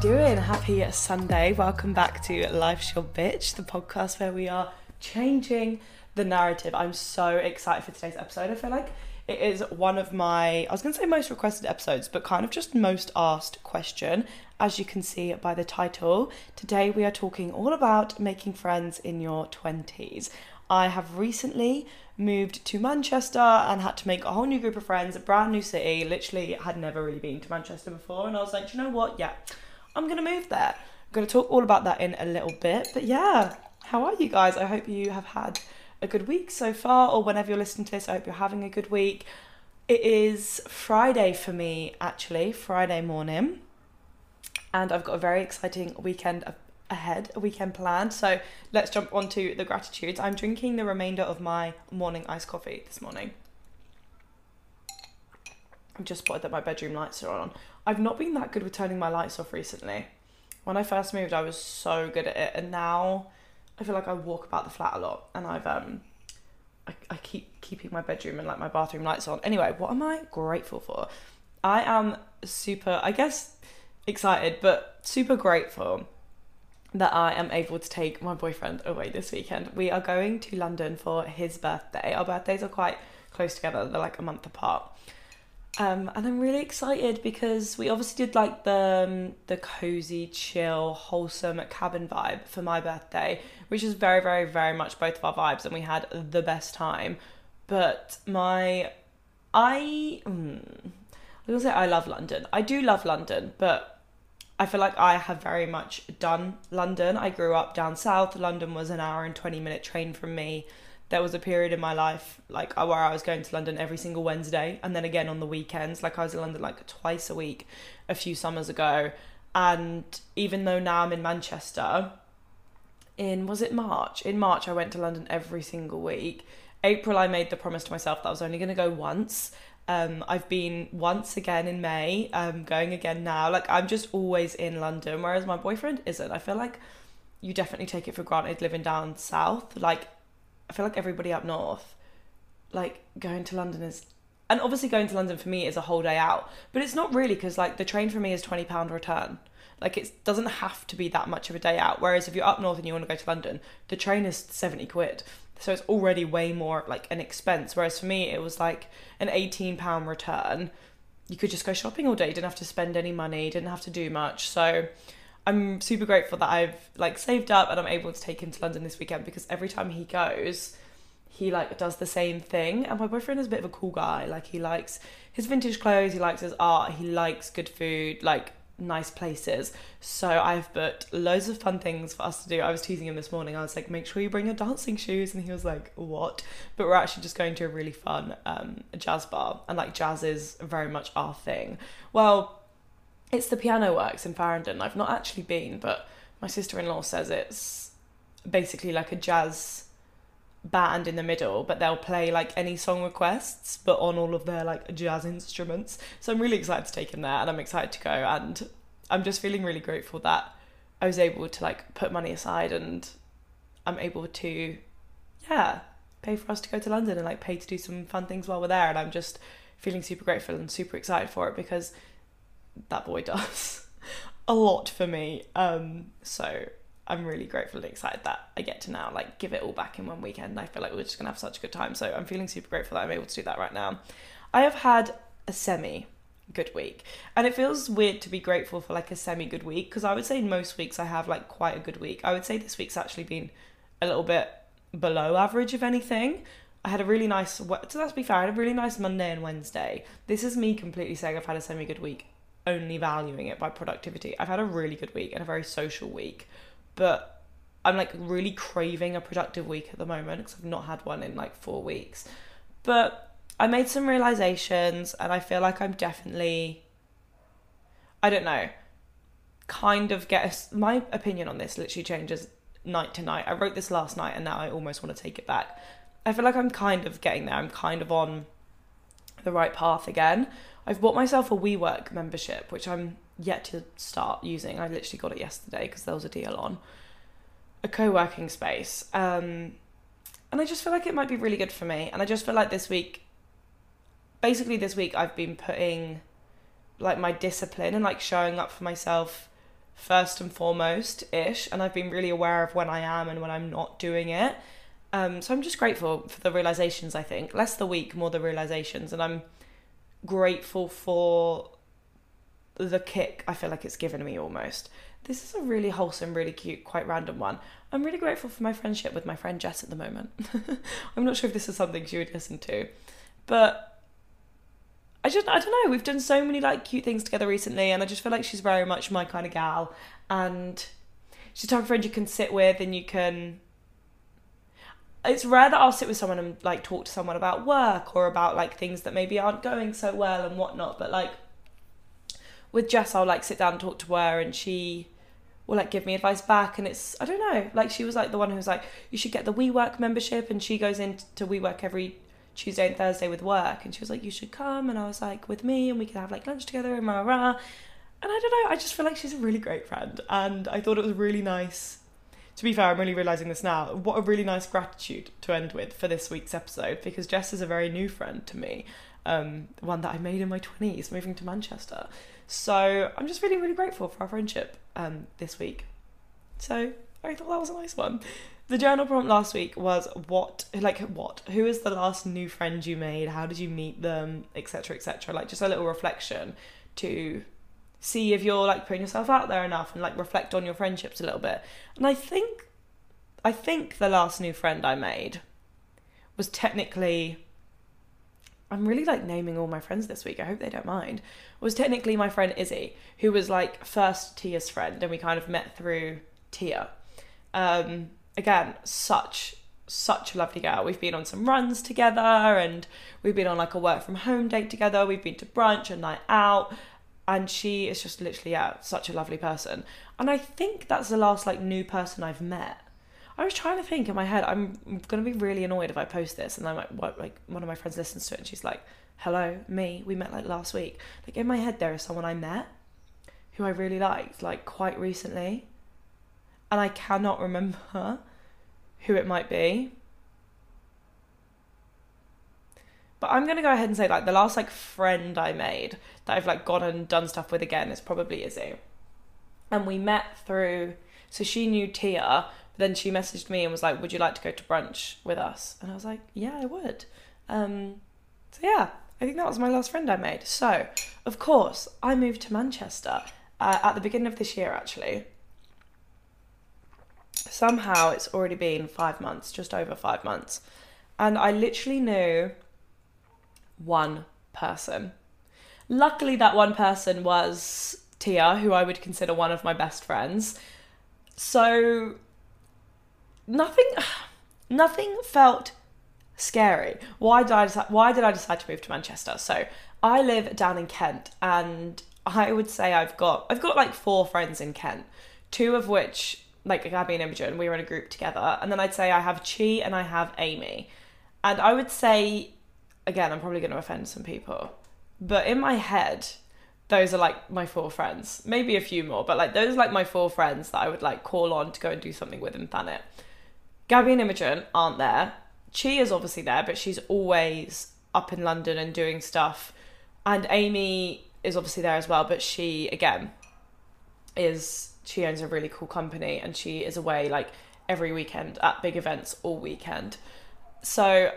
doing? Happy Sunday. Welcome back to Life's Short Bitch, the podcast where we are changing the narrative. I'm so excited for today's episode. I feel like it is one of my, I was going to say most requested episodes, but kind of just most asked question. As you can see by the title, today we are talking all about making friends in your 20s. I have recently moved to Manchester and had to make a whole new group of friends, a brand new city. Literally had never really been to Manchester before, and I was like, you know what? Yeah, I'm going to move there. I'm going to talk all about that in a little bit. But yeah, how are you guys? I hope you have had a good week so far, or whenever you're listening to this, I hope you're having a good week. It is Friday for me, actually, Friday morning, and I've got a very exciting weekend ahead, a weekend planned. So let's jump onto the gratitudes. I'm drinking the remainder of my morning iced coffee this morning. I've just spotted that my bedroom lights are on. I've not been that good with turning my lights off recently. When I first moved, I was so good at it, and now I feel like I walk about the flat a lot, and I've um, I, I keep keeping my bedroom and like my bathroom lights on. Anyway, what am I grateful for? I am super, I guess, excited, but super grateful that I am able to take my boyfriend away this weekend. We are going to London for his birthday. Our birthdays are quite close together, they're like a month apart. Um, and I'm really excited because we obviously did like the um, the cozy, chill, wholesome cabin vibe for my birthday, which is very, very, very much both of our vibes, and we had the best time. But my, I, mm, I will say I love London. I do love London, but I feel like I have very much done London. I grew up down south. London was an hour and twenty minute train from me there was a period in my life like uh, where I was going to London every single Wednesday and then again on the weekends. Like I was in London like twice a week a few summers ago. And even though now I'm in Manchester in was it March? In March I went to London every single week. April I made the promise to myself that I was only going to go once. Um, I've been once again in May um, going again now. Like I'm just always in London whereas my boyfriend isn't. I feel like you definitely take it for granted living down south. Like I feel like everybody up north, like going to London is, and obviously going to London for me is a whole day out, but it's not really because like the train for me is twenty pound return. Like it doesn't have to be that much of a day out. Whereas if you're up north and you want to go to London, the train is seventy quid. So it's already way more like an expense. Whereas for me, it was like an eighteen pound return. You could just go shopping all day. You didn't have to spend any money. Didn't have to do much. So I'm super grateful that I've like saved up and I'm able to take him to London this weekend because every time he goes, he like does the same thing. And my boyfriend is a bit of a cool guy. Like he likes his vintage clothes, he likes his art, he likes good food, like nice places. So I've booked loads of fun things for us to do. I was teasing him this morning. I was like, make sure you bring your dancing shoes. And he was like, what? But we're actually just going to a really fun um, jazz bar. And like jazz is very much our thing. Well, it's the Piano Works in Farringdon. I've not actually been, but my sister in law says it's basically like a jazz band in the middle, but they'll play like any song requests, but on all of their like jazz instruments. So I'm really excited to take him there and I'm excited to go. And I'm just feeling really grateful that I was able to like put money aside and I'm able to, yeah, pay for us to go to London and like pay to do some fun things while we're there. And I'm just feeling super grateful and super excited for it because that boy does a lot for me. Um, so I'm really grateful and excited that I get to now like give it all back in one weekend. I feel like we're just gonna have such a good time. So I'm feeling super grateful that I'm able to do that right now. I have had a semi good week. And it feels weird to be grateful for like a semi good week because I would say most weeks I have like quite a good week. I would say this week's actually been a little bit below average if anything. I had a really nice so let's be fair, I had a really nice Monday and Wednesday. This is me completely saying I've had a semi good week only valuing it by productivity. I've had a really good week and a very social week, but I'm like really craving a productive week at the moment because I've not had one in like four weeks. But I made some realizations and I feel like I'm definitely, I don't know, kind of get a, my opinion on this literally changes night to night. I wrote this last night and now I almost want to take it back. I feel like I'm kind of getting there. I'm kind of on the right path again. I've bought myself a WeWork membership, which I'm yet to start using. I literally got it yesterday because there was a deal on a co-working space. Um, and I just feel like it might be really good for me. And I just feel like this week, basically this week, I've been putting like my discipline and like showing up for myself first and foremost ish, and I've been really aware of when I am and when I'm not doing it. Um, so I'm just grateful for the realizations. I think less the week, more the realizations, and I'm grateful for the kick I feel like it's given me almost. This is a really wholesome, really cute, quite random one. I'm really grateful for my friendship with my friend Jess at the moment. I'm not sure if this is something she would listen to, but I just I don't know. We've done so many like cute things together recently, and I just feel like she's very much my kind of gal, and she's the type of friend you can sit with and you can. It's rare that I'll sit with someone and like talk to someone about work or about like things that maybe aren't going so well and whatnot, but like with Jess, I'll like sit down and talk to her, and she will like give me advice back. And it's I don't know, like she was like the one who was like, you should get the WeWork membership, and she goes into WeWork every Tuesday and Thursday with work, and she was like, you should come, and I was like, with me, and we could have like lunch together, and rah rah. And I don't know, I just feel like she's a really great friend, and I thought it was really nice. To be fair, I'm really realizing this now. What a really nice gratitude to end with for this week's episode because Jess is a very new friend to me, um, one that I made in my 20s moving to Manchester. So I'm just really, really grateful for our friendship um, this week. So I thought that was a nice one. The journal prompt last week was what, like, what? Who is the last new friend you made? How did you meet them? Etc. Etc. Like, just a little reflection to see if you're like putting yourself out there enough and like reflect on your friendships a little bit. And I think, I think the last new friend I made was technically I'm really like naming all my friends this week. I hope they don't mind. Was technically my friend Izzy, who was like first Tia's friend, and we kind of met through Tia. Um, again, such such a lovely girl. We've been on some runs together, and we've been on like a work from home date together. We've been to brunch, a night out, and she is just literally yeah, such a lovely person. And I think that's the last like new person I've met. I was trying to think in my head. I'm gonna be really annoyed if I post this, and then like, what, like one of my friends listens to it, and she's like, "Hello, me. We met like last week." Like in my head, there is someone I met who I really liked, like quite recently, and I cannot remember who it might be. But I'm gonna go ahead and say like the last like friend I made that I've like gone and done stuff with again is probably Izzy, and we met through. So she knew Tia but then she messaged me and was like, "Would you like to go to brunch with us?" And I was like, "Yeah, I would." Um, so yeah, I think that was my last friend I made. So, of course, I moved to Manchester uh, at the beginning of this year. Actually, somehow it's already been five months, just over five months, and I literally knew one person. Luckily, that one person was Tia, who I would consider one of my best friends. So nothing nothing felt scary. Why did I decide, why did I decide to move to Manchester? So I live down in Kent and I would say I've got I've got like four friends in Kent, two of which like Gabby and Imogen, we were in a group together, and then I'd say I have Chi and I have Amy. And I would say again, I'm probably gonna offend some people, but in my head, those are like my four friends. Maybe a few more, but like those are like my four friends that I would like call on to go and do something with in Thanet. Gabby and Imogen aren't there. Chi is obviously there, but she's always up in London and doing stuff. And Amy is obviously there as well, but she again is she owns a really cool company and she is away like every weekend at big events all weekend. So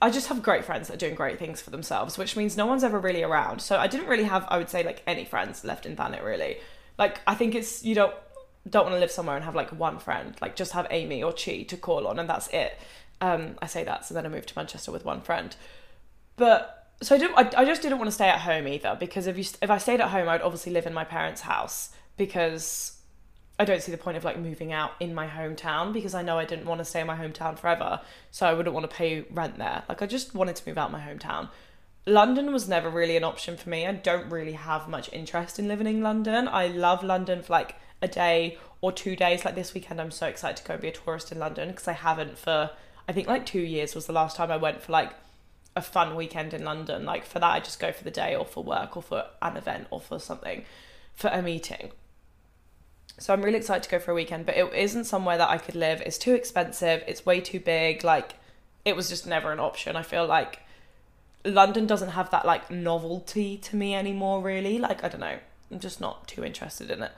I just have great friends that are doing great things for themselves, which means no one's ever really around. So I didn't really have, I would say, like any friends left in Thanet really. Like I think it's you don't don't want to live somewhere and have like one friend, like just have Amy or Chi to call on, and that's it. Um, I say that, so then I moved to Manchester with one friend. But so I didn't. I, I just didn't want to stay at home either because if you if I stayed at home, I'd obviously live in my parents' house because I don't see the point of like moving out in my hometown because I know I didn't want to stay in my hometown forever, so I wouldn't want to pay rent there. Like I just wanted to move out my hometown. London was never really an option for me. I don't really have much interest in living in London. I love London for like a day or two days. Like this weekend, I'm so excited to go and be a tourist in London because I haven't for I think like two years was the last time I went for like a fun weekend in London. Like for that, I just go for the day or for work or for an event or for something, for a meeting. So I'm really excited to go for a weekend, but it isn't somewhere that I could live. It's too expensive. It's way too big. Like it was just never an option. I feel like London doesn't have that like novelty to me anymore. Really, like I don't know. I'm just not too interested in it.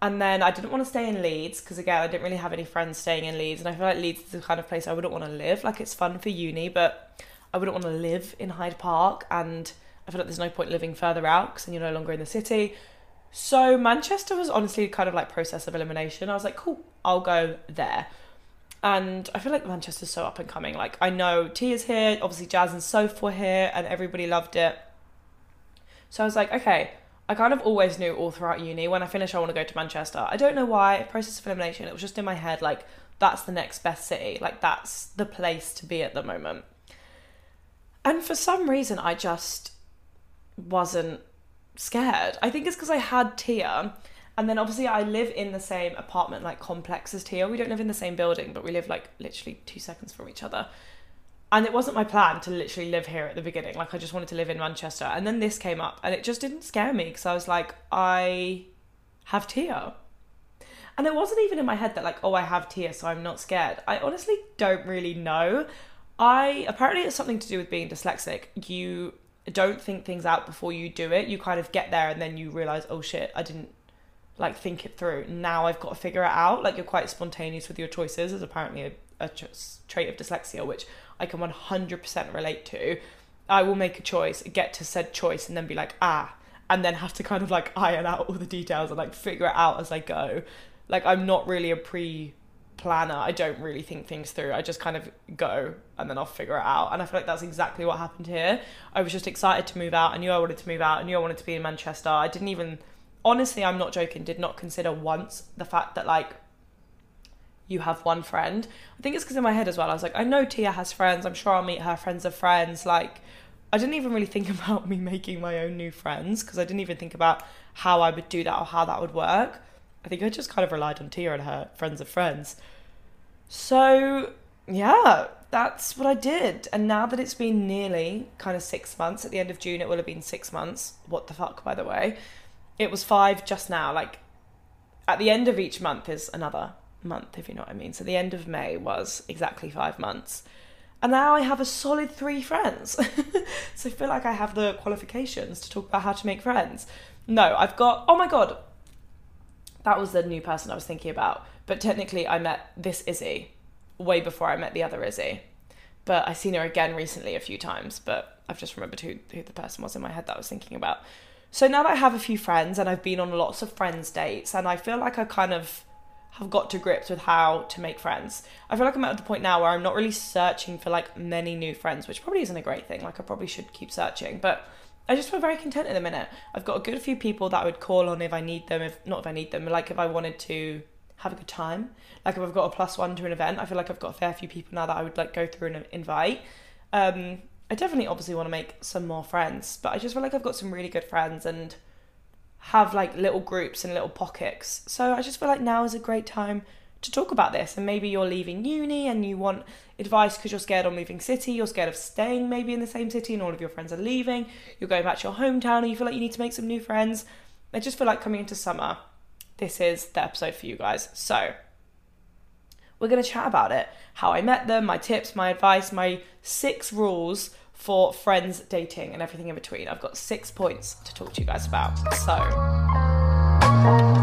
And then I didn't want to stay in Leeds because again I didn't really have any friends staying in Leeds, and I feel like Leeds is the kind of place I wouldn't want to live. Like it's fun for uni, but I wouldn't want to live in Hyde Park, and I feel like there's no point living further out because then you're no longer in the city. So Manchester was honestly kind of like process of elimination. I was like, cool, I'll go there. And I feel like Manchester's so up and coming. Like I know T is here, obviously Jazz and Soph were here, and everybody loved it. So I was like, okay, I kind of always knew all throughout uni when I finish I want to go to Manchester. I don't know why, process of elimination, it was just in my head like that's the next best city. Like that's the place to be at the moment. And for some reason I just wasn't scared. I think it's because I had Tia and then obviously I live in the same apartment like complex as Tia. We don't live in the same building, but we live like literally two seconds from each other. And it wasn't my plan to literally live here at the beginning. Like I just wanted to live in Manchester. And then this came up and it just didn't scare me because I was like, I have Tia. And it wasn't even in my head that like, oh, I have Tia, so I'm not scared. I honestly don't really know. I apparently it's something to do with being dyslexic. You don't think things out before you do it. You kind of get there and then you realize, oh shit, I didn't like think it through. Now I've got to figure it out. Like you're quite spontaneous with your choices, is apparently a, a trait of dyslexia, which I can 100% relate to. I will make a choice, get to said choice, and then be like, ah, and then have to kind of like iron out all the details and like figure it out as I go. Like I'm not really a pre planner. I don't really think things through. I just kind of go and then I'll figure it out. And I feel like that's exactly what happened here. I was just excited to move out. I knew I wanted to move out. I knew I wanted to be in Manchester. I didn't even honestly, I'm not joking, did not consider once the fact that like you have one friend. I think it's because in my head as well, I was like, I know Tia has friends. I'm sure I'll meet her friends of friends. Like, I didn't even really think about me making my own new friends because I didn't even think about how I would do that or how that would work. I think I just kind of relied on Tia and her friends of friends. So, yeah, that's what I did. And now that it's been nearly kind of six months, at the end of June, it will have been six months. What the fuck, by the way? it was five just now. Like at the end of each month is another month, if you know what I mean. So the end of May was exactly five months. And now I have a solid three friends. so I feel like I have the qualifications to talk about how to make friends. No, I've got, oh my God, that was the new person I was thinking about. But technically, I met this Izzy way before I met the other Izzy. But I've seen her again recently a few times, but I've just remembered who, who the person was in my head that I was thinking about. So now that I have a few friends and I've been on lots of friends dates and I feel like I kind of have got to grips with how to make friends. I feel like I'm at the point now where I'm not really searching for like many new friends, which probably isn't a great thing. Like I probably should keep searching, but I just feel very content in the minute. I've got a good few people that I would call on if I need them, if not if I need them, like if I wanted to have a good time. Like if I've got a plus one to an event, I feel like I've got a fair few people now that I would like go through and invite. Um, I definitely obviously want to make some more friends, but I just feel like I've got some really good friends and have like little groups and little pockets. So I just feel like now is a great time to talk about this. And maybe you're leaving uni and you want advice because you're scared of moving city, you're scared of staying maybe in the same city and all of your friends are leaving, you're going back to your hometown and you feel like you need to make some new friends. I just feel like coming into summer, this is the episode for you guys. So we're going to chat about it how I met them, my tips, my advice, my six rules for friends, dating, and everything in between. I've got six points to talk to you guys about. So.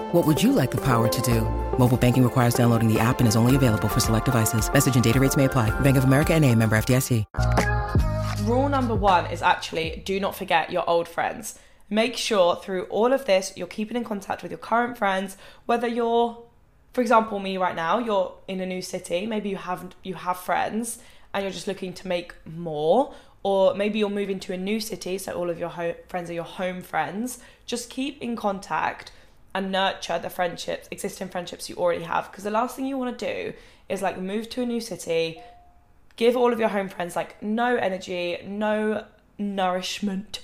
What would you like the power to do? Mobile banking requires downloading the app and is only available for select devices. Message and data rates may apply. Bank of America and a member FDIC. Rule number one is actually do not forget your old friends. Make sure through all of this you're keeping in contact with your current friends, whether you're, for example, me right now, you're in a new city, maybe you have you have friends and you're just looking to make more, or maybe you're moving to a new city, so all of your ho- friends are your home friends, just keep in contact and nurture the friendships, existing friendships you already have. Because the last thing you want to do is like move to a new city, give all of your home friends like no energy, no nourishment,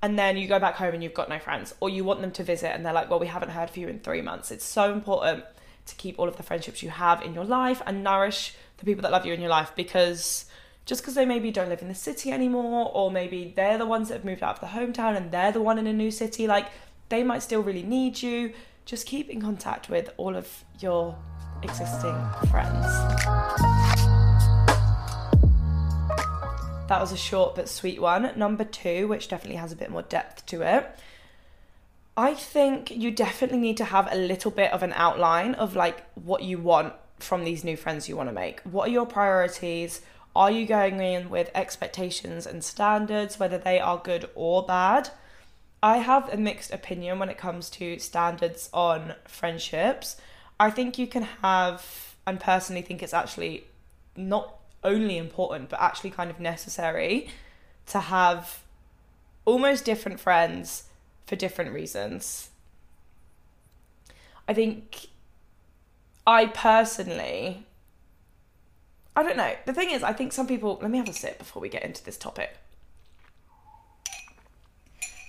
and then you go back home and you've got no friends, or you want them to visit and they're like, well, we haven't heard from you in three months. It's so important to keep all of the friendships you have in your life and nourish the people that love you in your life because just because they maybe don't live in the city anymore, or maybe they're the ones that have moved out of the hometown and they're the one in a new city, like they might still really need you. Just keep in contact with all of your existing friends. That was a short but sweet one. Number two, which definitely has a bit more depth to it. I think you definitely need to have a little bit of an outline of like what you want from these new friends you want to make. What are your priorities? Are you going in with expectations and standards, whether they are good or bad? I have a mixed opinion when it comes to standards on friendships. I think you can have, and personally think it's actually not only important, but actually kind of necessary to have almost different friends for different reasons. I think I personally, I don't know. The thing is, I think some people, let me have a sip before we get into this topic.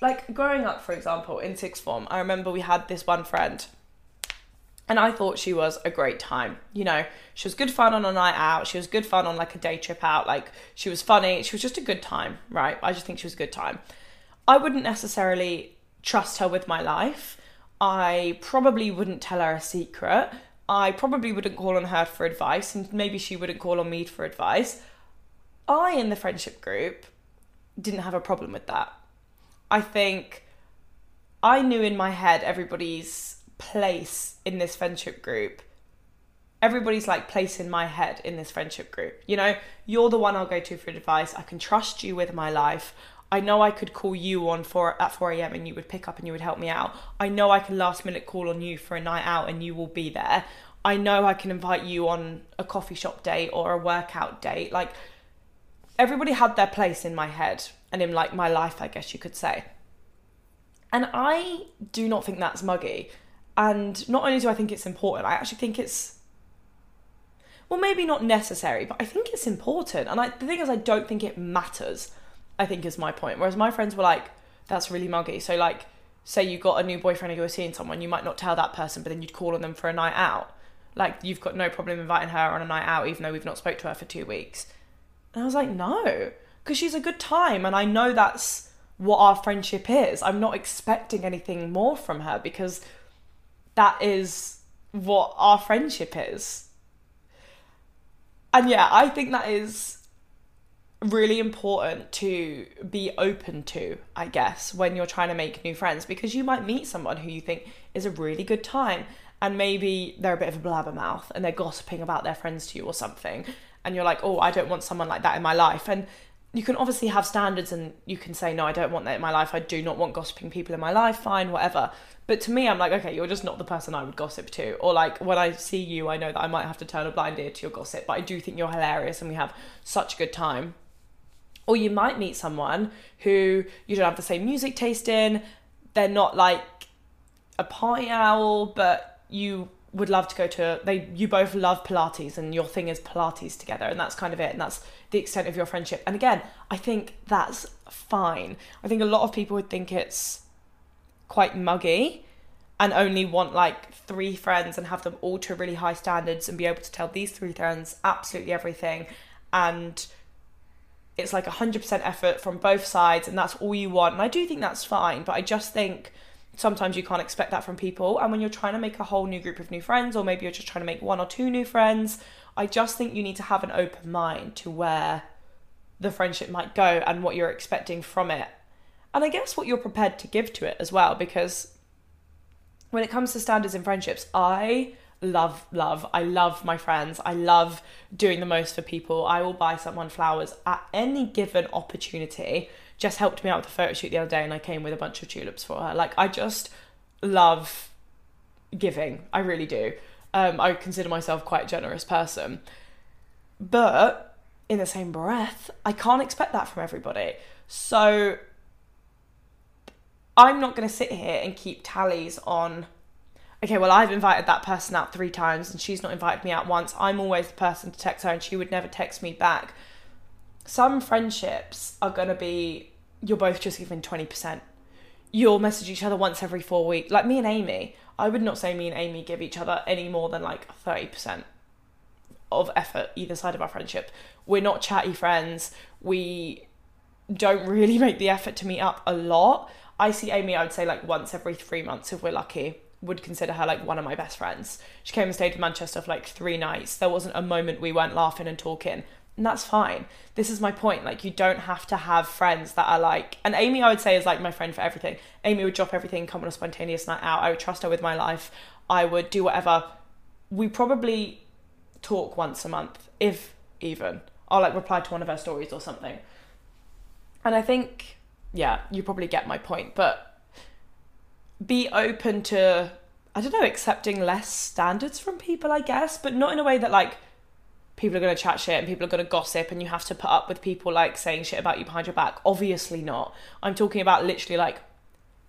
Like growing up, for example, in sixth form, I remember we had this one friend and I thought she was a great time. You know, she was good fun on a night out. She was good fun on like a day trip out. Like she was funny. She was just a good time, right? I just think she was a good time. I wouldn't necessarily trust her with my life. I probably wouldn't tell her a secret. I probably wouldn't call on her for advice, and maybe she wouldn't call on me for advice. I, in the friendship group, didn't have a problem with that. I think I knew in my head everybody's place in this friendship group. Everybody's like place in my head in this friendship group. You know, you're the one I'll go to for advice. I can trust you with my life. I know I could call you on for at 4 a.m. and you would pick up and you would help me out. I know I can last minute call on you for a night out and you will be there. I know I can invite you on a coffee shop date or a workout date. Like everybody had their place in my head and in like my life, I guess you could say. And I do not think that's muggy. And not only do I think it's important, I actually think it's well, maybe not necessary, but I think it's important. And I, the thing is, I don't think it matters. I think is my point. Whereas my friends were like, "That's really muggy." So like, say you got a new boyfriend or you were seeing someone, you might not tell that person, but then you'd call on them for a night out. Like you've got no problem inviting her on a night out, even though we've not spoke to her for two weeks. And I was like, no, because she's a good time, and I know that's what our friendship is. I'm not expecting anything more from her because that is what our friendship is. And yeah, I think that is really important to be open to, I guess, when you're trying to make new friends because you might meet someone who you think is a really good time and maybe they're a bit of a blabbermouth and they're gossiping about their friends to you or something and you're like, "Oh, I don't want someone like that in my life." And you can obviously have standards and you can say, "No, I don't want that in my life. I do not want gossiping people in my life." Fine, whatever. But to me, I'm like, okay, you're just not the person I would gossip to. Or like when I see you, I know that I might have to turn a blind ear to your gossip, but I do think you're hilarious and we have such a good time. Or you might meet someone who you don't have the same music taste in. They're not like a party owl, but you would love to go to they you both love pilates and your thing is pilates together and that's kind of it and that's the extent of your friendship. And again i think that's fine. I think a lot of people would think it's quite muggy and only want like three friends and have them all to really high standards and be able to tell these three friends absolutely everything. And it's like 100% effort from both sides and that's all you want. And i do think that's fine but i just think sometimes you can't expect that from people. And when you're trying to make a whole new group of new friends, or maybe you're just trying to make one or two new friends, I just think you need to have an open mind to where the friendship might go and what you're expecting from it. And I guess what you're prepared to give to it as well, because when it comes to standards in friendships, I love love i love my friends i love doing the most for people i will buy someone flowers at any given opportunity just helped me out with a photo shoot the other day and I came with a bunch of tulips for her. Like I just love giving. I really do. Um, I consider myself quite a generous person. But in the same breath, I can't expect that from everybody. So I'm not going to sit here and keep tallies on, okay, well, I've invited that person out three times and she's not invited me out once. I'm always the person to text her and she would never text me back. Some friendships are going to be, you're both just giving 20%. You'll message each other once every four weeks. Like me and Amy, I would not say me and Amy give each other any more than like 30% of effort either side of our friendship. We're not chatty friends. We don't really make the effort to meet up a lot. I see Amy, I would say like once every three months if we're lucky. Would consider her like one of my best friends. She came and stayed in Manchester for like three nights. There wasn't a moment we weren't laughing and talking. And that's fine. This is my point. Like, you don't have to have friends that are like, and Amy, I would say, is like my friend for everything. Amy would drop everything, come on a spontaneous night out. I would trust her with my life. I would do whatever. We probably talk once a month, if even. I'll like reply to one of her stories or something. And I think, yeah, you probably get my point, but be open to, I don't know, accepting less standards from people, I guess, but not in a way that like people are going to chat shit and people are going to gossip and you have to put up with people like saying shit about you behind your back. Obviously not. I'm talking about literally like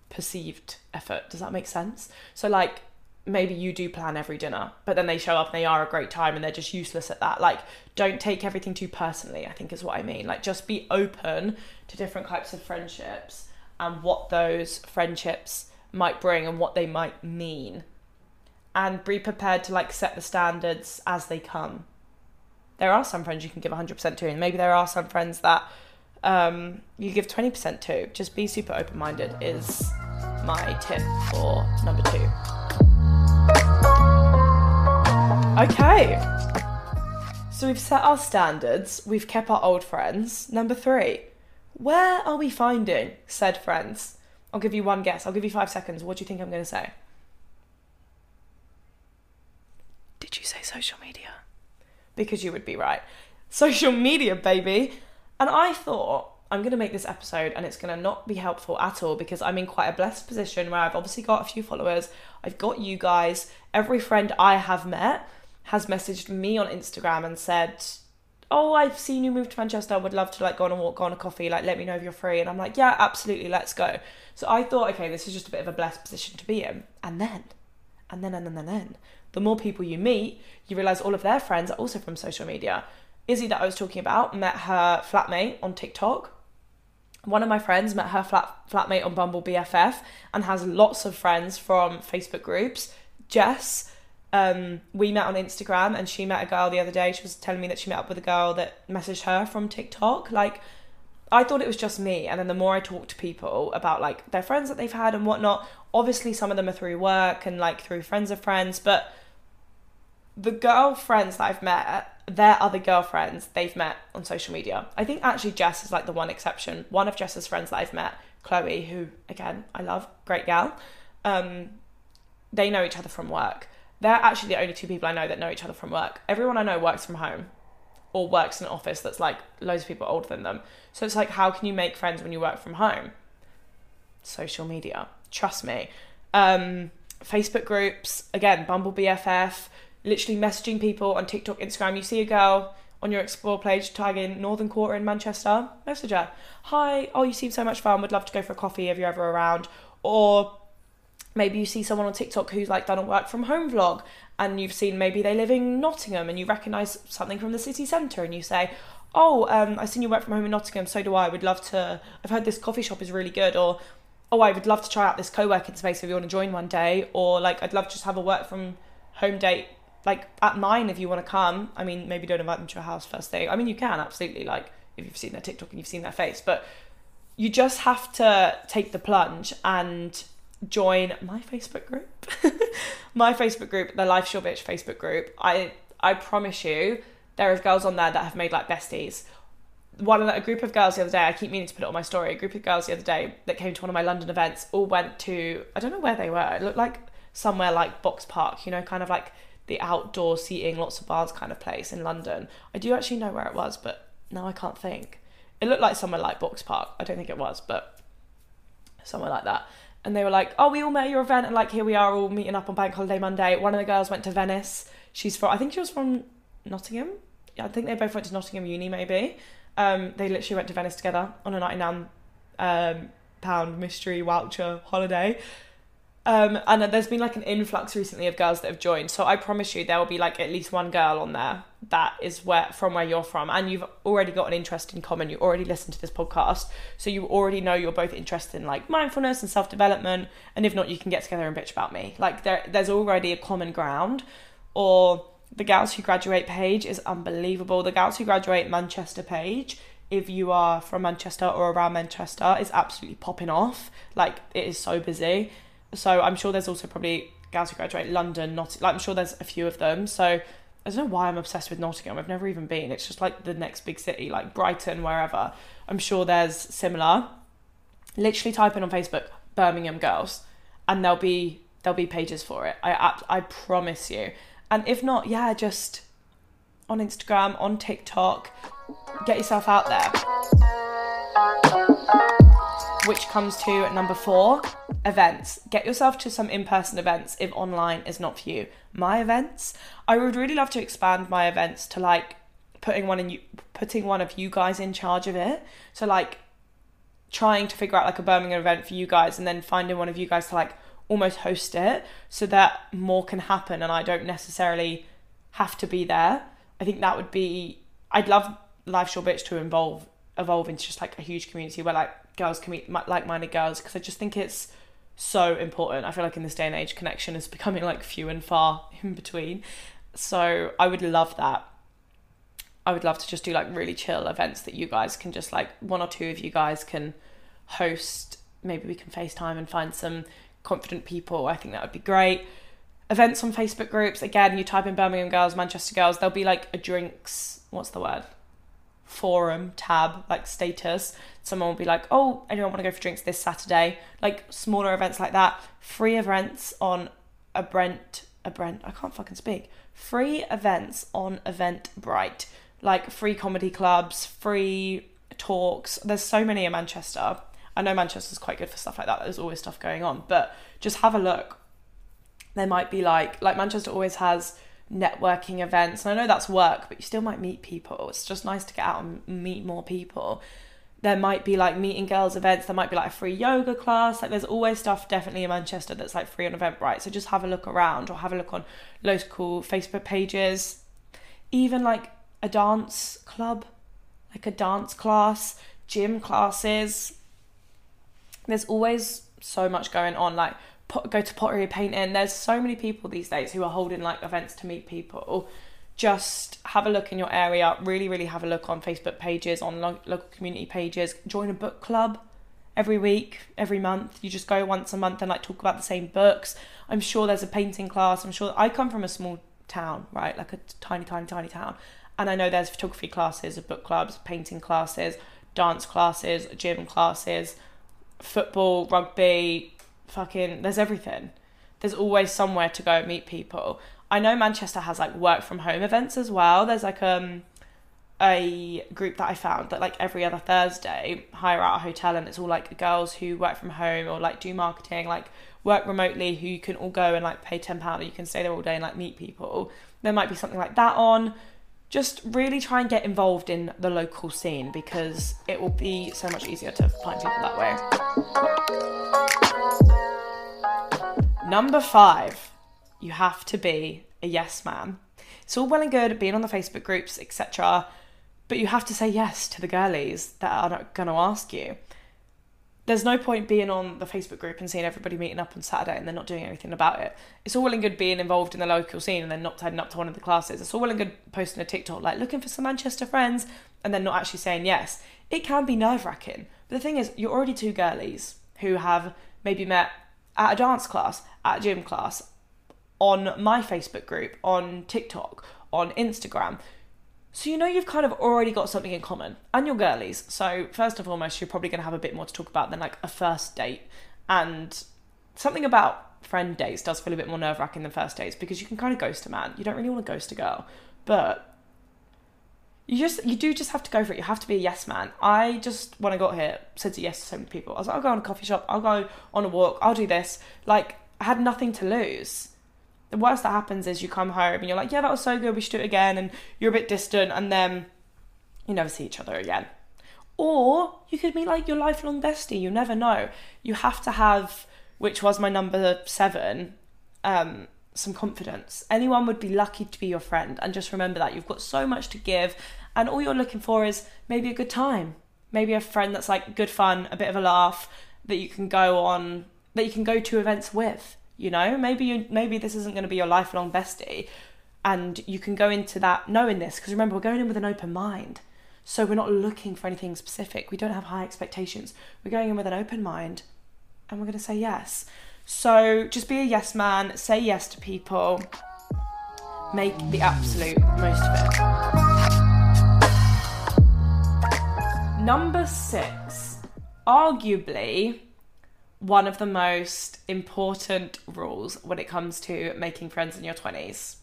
perceived effort. Does that make sense? So, like, maybe you do plan every dinner, but then they show up and they are a great time and they're just useless at that. Like, don't take everything too personally, I think is what I mean. Like, just be open to different types of friendships and what those friendships might bring and what they might mean. And be prepared to like set the standards as they come. There are some friends you can give 100% to, and maybe there are some friends that um, you give 20% to. Just be super open minded, is my tip for number two. Okay. So we've set our standards, we've kept our old friends. Number three, where are we finding said friends? I'll give you one guess. I'll give you five seconds. What do you think I'm going to say? Did you say social media? Because you would be right. Social media, baby. And I thought I'm going to make this episode and it's going to not be helpful at all because I'm in quite a blessed position where I've obviously got a few followers. I've got you guys. Every friend I have met has messaged me on Instagram and said, "Oh, I've seen you move to Manchester. I would love to like go on a walk, go on a coffee. Like, let me know if you're free." And I'm like, "Yeah, absolutely. Let's go." So I thought, okay, this is just a bit of a blessed position to be in. And then, and then, and then, and then, the more people you meet, you realize all of their friends are also from social media. Izzy, that I was talking about, met her flatmate on TikTok. One of my friends met her flat flatmate on Bumble BFF and has lots of friends from Facebook groups. Jess, um, we met on Instagram and she met a girl the other day. She was telling me that she met up with a girl that messaged her from TikTok. Like, I thought it was just me. And then the more I talk to people about like their friends that they've had and whatnot, obviously some of them are through work and like through friends of friends, but the girlfriends that I've met, their other girlfriends they've met on social media. I think actually Jess is like the one exception. One of Jess's friends that I've met, Chloe, who again I love, great gal. Um, they know each other from work. They're actually the only two people I know that know each other from work. Everyone I know works from home or works in an office that's like loads of people older than them. So it's like, how can you make friends when you work from home? Social media. Trust me. Um, Facebook groups, again, Bumble BFF, literally messaging people on TikTok, Instagram. You see a girl on your explore page tagging Northern Quarter in Manchester, message her. Hi, oh, you seem so much fun. Would love to go for a coffee if you're ever around. Or maybe you see someone on TikTok who's like done a work from home vlog and you've seen maybe they live in Nottingham and you recognise something from the city centre and you say, Oh, um, I've seen you work from home in Nottingham, so do I. I would love to I've heard this coffee shop is really good or oh I would love to try out this co working space if you want to join one day or like I'd love to just have a work from home date like at mine if you want to come. I mean maybe don't invite them to your house first day. I mean you can absolutely like if you've seen their TikTok and you've seen their face, but you just have to take the plunge and join my Facebook group. my Facebook group, the Life Short Bitch Facebook group. I I promise you, there are girls on there that have made like besties. One of a group of girls the other day, I keep meaning to put it on my story. A group of girls the other day that came to one of my London events all went to I don't know where they were. It looked like somewhere like Box Park, you know, kind of like the outdoor seating, lots of bars kind of place in London. I do actually know where it was, but now I can't think. It looked like somewhere like Box Park. I don't think it was, but somewhere like that and they were like, "Oh, we all met at your event, and like here we are all meeting up on Bank Holiday Monday." One of the girls went to Venice. She's from, I think she was from Nottingham I think they both went to Nottingham Uni, maybe. Um, they literally went to Venice together on a 99 um, pound mystery voucher holiday. Um, and there's been like an influx recently of girls that have joined. So I promise you, there will be like at least one girl on there that is where from where you're from, and you've already got an interest in common. You already listened to this podcast, so you already know you're both interested in like mindfulness and self development. And if not, you can get together and bitch about me. Like there, there's already a common ground. Or the gals who graduate page is unbelievable. The gals who graduate Manchester page if you are from Manchester or around Manchester, is absolutely popping off. Like it is so busy. So I'm sure there's also probably gals who graduate London, not like I'm sure there's a few of them. So I don't know why I'm obsessed with Nottingham. I've never even been. It's just like the next big city, like Brighton, wherever. I'm sure there's similar. Literally type in on Facebook Birmingham girls, and there'll be there'll be pages for it. I I promise you. And if not, yeah, just on Instagram, on TikTok, get yourself out there. Which comes to number four events. Get yourself to some in person events if online is not for you. My events, I would really love to expand my events to like putting one in you, putting one of you guys in charge of it. So like trying to figure out like a Birmingham event for you guys and then finding one of you guys to like almost host it so that more can happen and I don't necessarily have to be there. I think that would be I'd love Life Short Bitch to involve evolve into just like a huge community where like girls can meet like-minded girls because I just think it's so important. I feel like in this day and age, connection is becoming like few and far in between. So I would love that. I would love to just do like really chill events that you guys can just like one or two of you guys can host. Maybe we can FaceTime and find some confident people. I think that would be great. Events on Facebook groups. Again, you type in Birmingham Girls, Manchester Girls, there'll be like a drinks, what's the word? Forum tab like status. Someone will be like oh anyone want to go for drinks this saturday? Like smaller events like that. Free events on a brent a brent i can't fucking speak. Free events on eventbrite. Like free comedy clubs free talks. There's so many in manchester. I know manchester's quite good for stuff like that. There's always stuff going on. But just have a look. There might be like like manchester always has networking events. And I know that's work, but you still might meet people. It's just nice to get out and meet more people. There might be like meeting girls events. There might be like a free yoga class. Like there's always stuff definitely in Manchester that's like free on Eventbrite. So just have a look around or have a look on local Facebook pages. Even like a dance club, like a dance class, gym classes. There's always so much going on. Like go to pottery painting. There's so many people these days who are holding like events to meet people. Just have a look in your area. Really, really have a look on Facebook pages, on lo- local community pages. Join a book club every week, every month. You just go once a month and like talk about the same books. I'm sure there's a painting class. I'm sure I come from a small town, right? Like a tiny, tiny, tiny town. And I know there's photography classes, book clubs, painting classes, dance classes, gym classes, football, rugby, fucking there's everything. There's always somewhere to go meet people. I know Manchester has like work from home events as well. There's like um a group that I found that like every other Thursday hire out a hotel and it's all like girls who work from home or like do marketing, like work remotely who you can all go and like pay ten pound or you can stay there all day and like meet people. There might be something like that on. Just really try and get involved in the local scene because it will be so much easier to find people that way. Number five, you have to be a yes man. It's all well and good being on the Facebook groups, etc., but you have to say yes to the girlies that are not going to ask you. There's no point being on the Facebook group and seeing everybody meeting up on Saturday and they're not doing anything about it. It's all well and good being involved in the local scene and then not turning up to one of the classes. It's all well and good posting a TikTok like looking for some Manchester friends and then not actually saying yes. It can be nerve wracking. But the thing is, you're already two girlies who have maybe met at a dance class, at gym class, on my Facebook group, on TikTok, on Instagram. So you know you've kind of already got something in common, and you're girlies. So first and foremost, you're probably going to have a bit more to talk about than like a first date, and something about friend dates does feel a bit more nerve wracking than first dates because you can kind of ghost a man. You don't really want to ghost a girl, but you just you do just have to go for it. You have to be a yes man. I just when I got here said yes to so many people. I was like, I'll go on a coffee shop, I'll go on a walk, I'll do this. Like I had nothing to lose. the worst that happens is you come home and you're like, yeah, that was so good, we should do it again, and you're a bit distant, and then you never see each other again. Or you could meet like your lifelong bestie, you never know. You have to have, which was my number seven, um, some confidence. Anyone would be lucky to be your friend, and just remember that you've got so much to give, and all you're looking for is maybe a good time, maybe a friend that's like good fun, a bit of a laugh that you can go on, that you can go to events with. You know, maybe you maybe this isn't going to be your lifelong bestie, and you can go into that knowing this because remember we're going in with an open mind. So we're not looking for anything specific. We don't have high expectations. We're going in with an open mind and we're going to say yes. So just be a yes man, say yes to people, make the absolute most of it. Number six, arguably one of the most important rules when it comes to making friends in your 20s.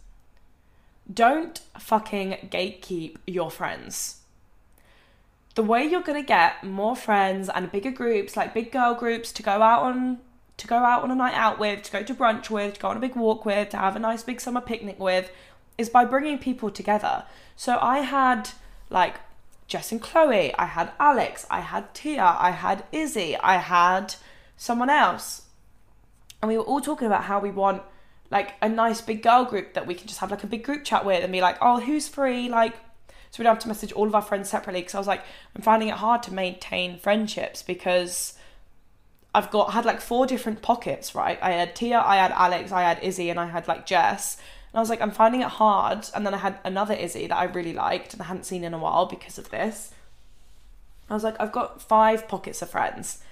Don't fucking gatekeep your friends the way you're going to get more friends and bigger groups like big girl groups to go out on to go out on a night out with to go to brunch with to go on a big walk with to have a nice big summer picnic with is by bringing people together so i had like jess and chloe i had alex i had tia i had izzy i had someone else and we were all talking about how we want like a nice big girl group that we can just have like a big group chat with and be like oh who's free like so we don't have to message all of our friends separately because I was like, I'm finding it hard to maintain friendships because I've got had like four different pockets, right? I had Tia, I had Alex, I had Izzy, and I had like Jess. And I was like, I'm finding it hard. And then I had another Izzy that I really liked and I hadn't seen in a while because of this. I was like, I've got five pockets of friends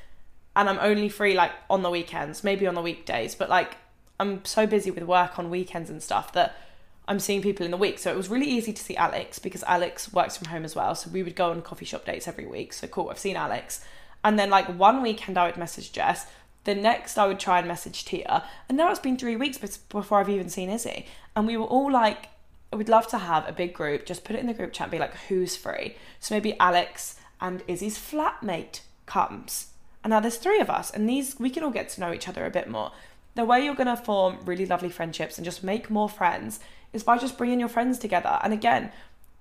and I'm only free like on the weekends, maybe on the weekdays, but like I'm so busy with work on weekends and stuff that I'm seeing people in the week. So it was really easy to see Alex because Alex works from home as well. So we would go on coffee shop dates every week. So cool, I've seen Alex. And then like one weekend I would message Jess. The next I would try and message Tia. And now it's been three weeks before I've even seen Izzy. And we were all like, we'd love to have a big group, just put it in the group chat and be like, who's free? So maybe Alex and Izzy's flatmate comes. And now there's three of us, and these we can all get to know each other a bit more. The way you're gonna form really lovely friendships and just make more friends is by just bringing your friends together. And again,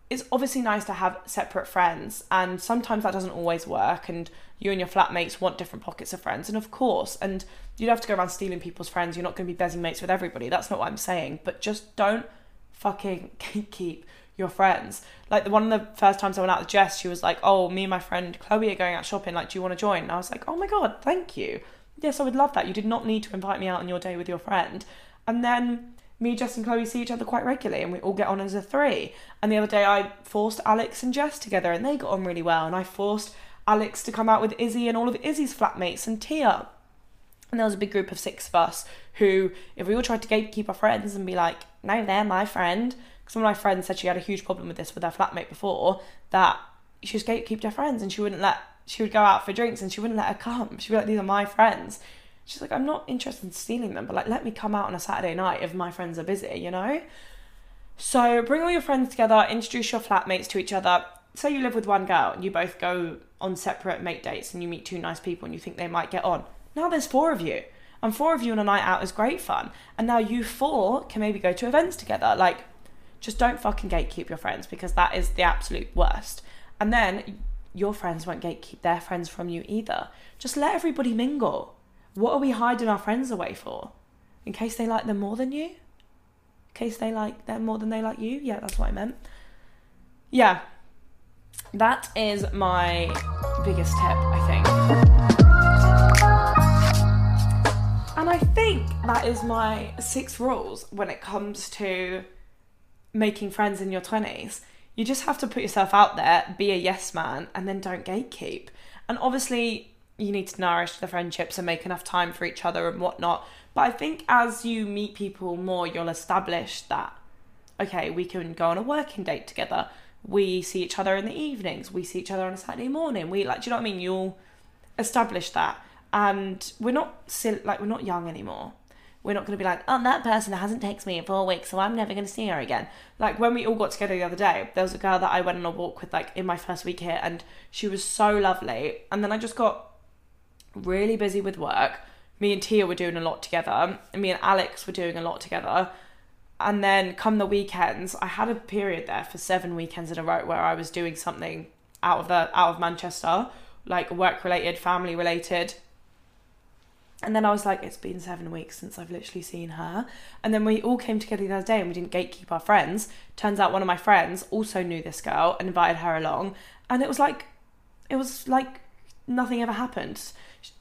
it's obviously nice to have separate friends, and sometimes that doesn't always work. And you and your flatmates want different pockets of friends, and of course, and you don't have to go around stealing people's friends. You're not going to be bezzing mates with everybody. That's not what I'm saying. But just don't fucking keep your friends. Like the one of the first times I went out with Jess, she was like, "Oh, me and my friend Chloe are going out shopping. Like, do you want to join?" And I was like, "Oh my god, thank you. Yes, I would love that. You did not need to invite me out on your day with your friend." And then me, Jess, and Chloe see each other quite regularly and we all get on as a three. And the other day I forced Alex and Jess together and they got on really well. And I forced Alex to come out with Izzy and all of Izzy's flatmates and Tia. And there was a big group of six of us who, if we all tried to gatekeep our friends and be like, no, they're my friend, one of my friends said she had a huge problem with this with her flatmate before, that she just gatekeeped her friends and she wouldn't let, she would go out for drinks and she wouldn't let her come. She'd be like, these are my friends. She's like, I'm not interested in stealing them, but like, let me come out on a Saturday night if my friends are busy, you know? So bring all your friends together, introduce your flatmates to each other. Say you live with one girl and you both go on separate mate dates and you meet two nice people and you think they might get on. Now there's four of you. And four of you on a night out is great fun. And now you four can maybe go to events together. Like, just don't fucking gatekeep your friends because that is the absolute worst. And then your friends won't gatekeep their friends from you either. Just let everybody mingle. What are we hiding our friends away for? In case they like them more than you? In case they like them more than they like you? Yeah, that's what I meant. Yeah, that is my biggest tip, I think. And I think that is my six rules when it comes to making friends in your 20s. You just have to put yourself out there, be a yes man, and then don't gatekeep. And obviously, you need to nourish the friendships and make enough time for each other and whatnot. But I think as you meet people more, you'll establish that, okay, we can go on a working date together. We see each other in the evenings. We see each other on a Saturday morning. We like, do you know what I mean? You'll establish that. And we're not like, we're not young anymore. We're not going to be like, oh, that person hasn't texted me in four weeks, so I'm never going to see her again. Like when we all got together the other day, there was a girl that I went on a walk with, like in my first week here, and she was so lovely. And then I just got really busy with work. Me and Tia were doing a lot together. And me and Alex were doing a lot together. And then come the weekends, I had a period there for seven weekends in a row where I was doing something out of the out of Manchester, like work related, family related. And then I was like, it's been seven weeks since I've literally seen her. And then we all came together the other day and we didn't gatekeep our friends. Turns out one of my friends also knew this girl and invited her along. And it was like, it was like nothing ever happened.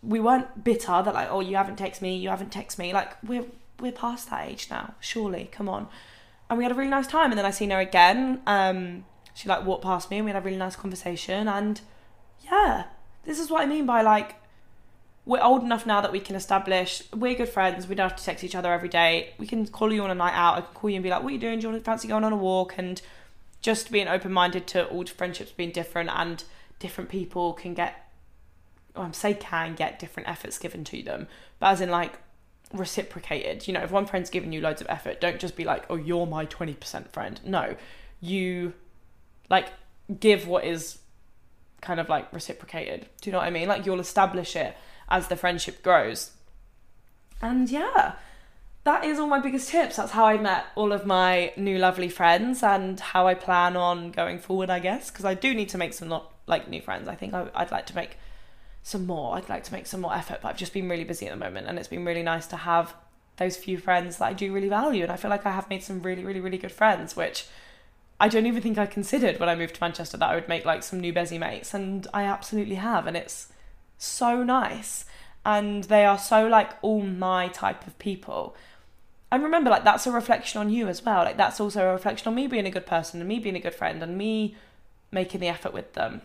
We weren't bitter that like, oh, you haven't texted me, you haven't texted me. Like we're we're past that age now. Surely, come on. And we had a really nice time. And then I seen her again. Um, she like walked past me and we had a really nice conversation. And yeah, this is what I mean by like we're old enough now that we can establish we're good friends. We don't have to text each other every day. We can call you on a night out. I can call you and be like, "What are you doing? Do you want to fancy going on a walk?" And just being open minded to all friendships being different and different people can get, or I'm say can get different efforts given to them, but as in like reciprocated. You know, if one friend's giving you loads of effort, don't just be like, "Oh, you're my twenty percent friend." No, you like give what is kind of like reciprocated. Do you know what I mean? Like you'll establish it as the friendship grows. And yeah, that is all my biggest tips. That's how I met all of my new lovely friends and how I plan on going forward, I guess, because I do need to make some not like new friends. I think I, I'd like to make some more. I'd like to make some more effort, but I've just been really busy at the moment and it's been really nice to have those few friends that I do really value. And I feel like I have made some really, really, really good friends, which I don't even think I considered when I moved to Manchester that I would make like some new Bezzy mates. And I absolutely have. And it's so nice and they are so like all my type of people. And remember like that's a reflection on you as well. Like that's also a reflection on me being a good person and me being a good friend and me making the effort with them.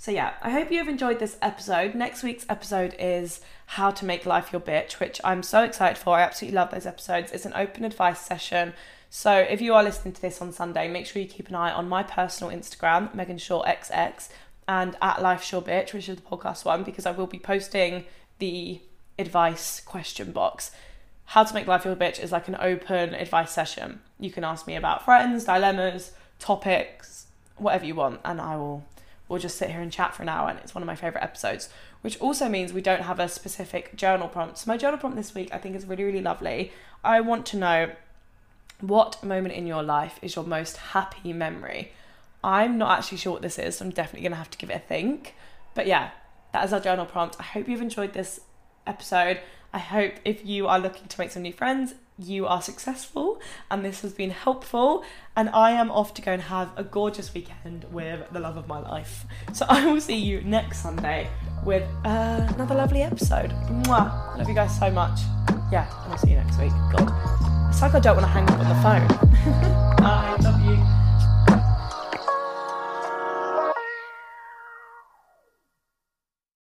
So yeah i hope you've enjoyed this episode. Next week's episode is how to make life your bitch which i'm so excited for. I absolutely love those episodes. It's an open advice session. So if you are listening to this on sunday make sure you keep an eye on my personal instagram megan shaw xx and at Life Your Bitch, which is the podcast one, because I will be posting the advice question box. How to make life your bitch is like an open advice session. You can ask me about friends, dilemmas, topics, whatever you want, and I will we'll just sit here and chat for an hour and it's one of my favorite episodes which also means we don't have a specific journal prompt so my journal prompt this week i think is really really lovely i want to know what moment in your life is your most happy memory I'm not actually sure what this is, so I'm definitely going to have to give it a think. But yeah, that is our journal prompt. I hope you've enjoyed this episode. I hope if you are looking to make some new friends, you are successful and this has been helpful. And I am off to go and have a gorgeous weekend with the love of my life. So I will see you next Sunday with uh, another lovely episode. Mwah. Love you guys so much. Yeah, and I'll see you next week. God, it's like I don't want to hang up on the phone.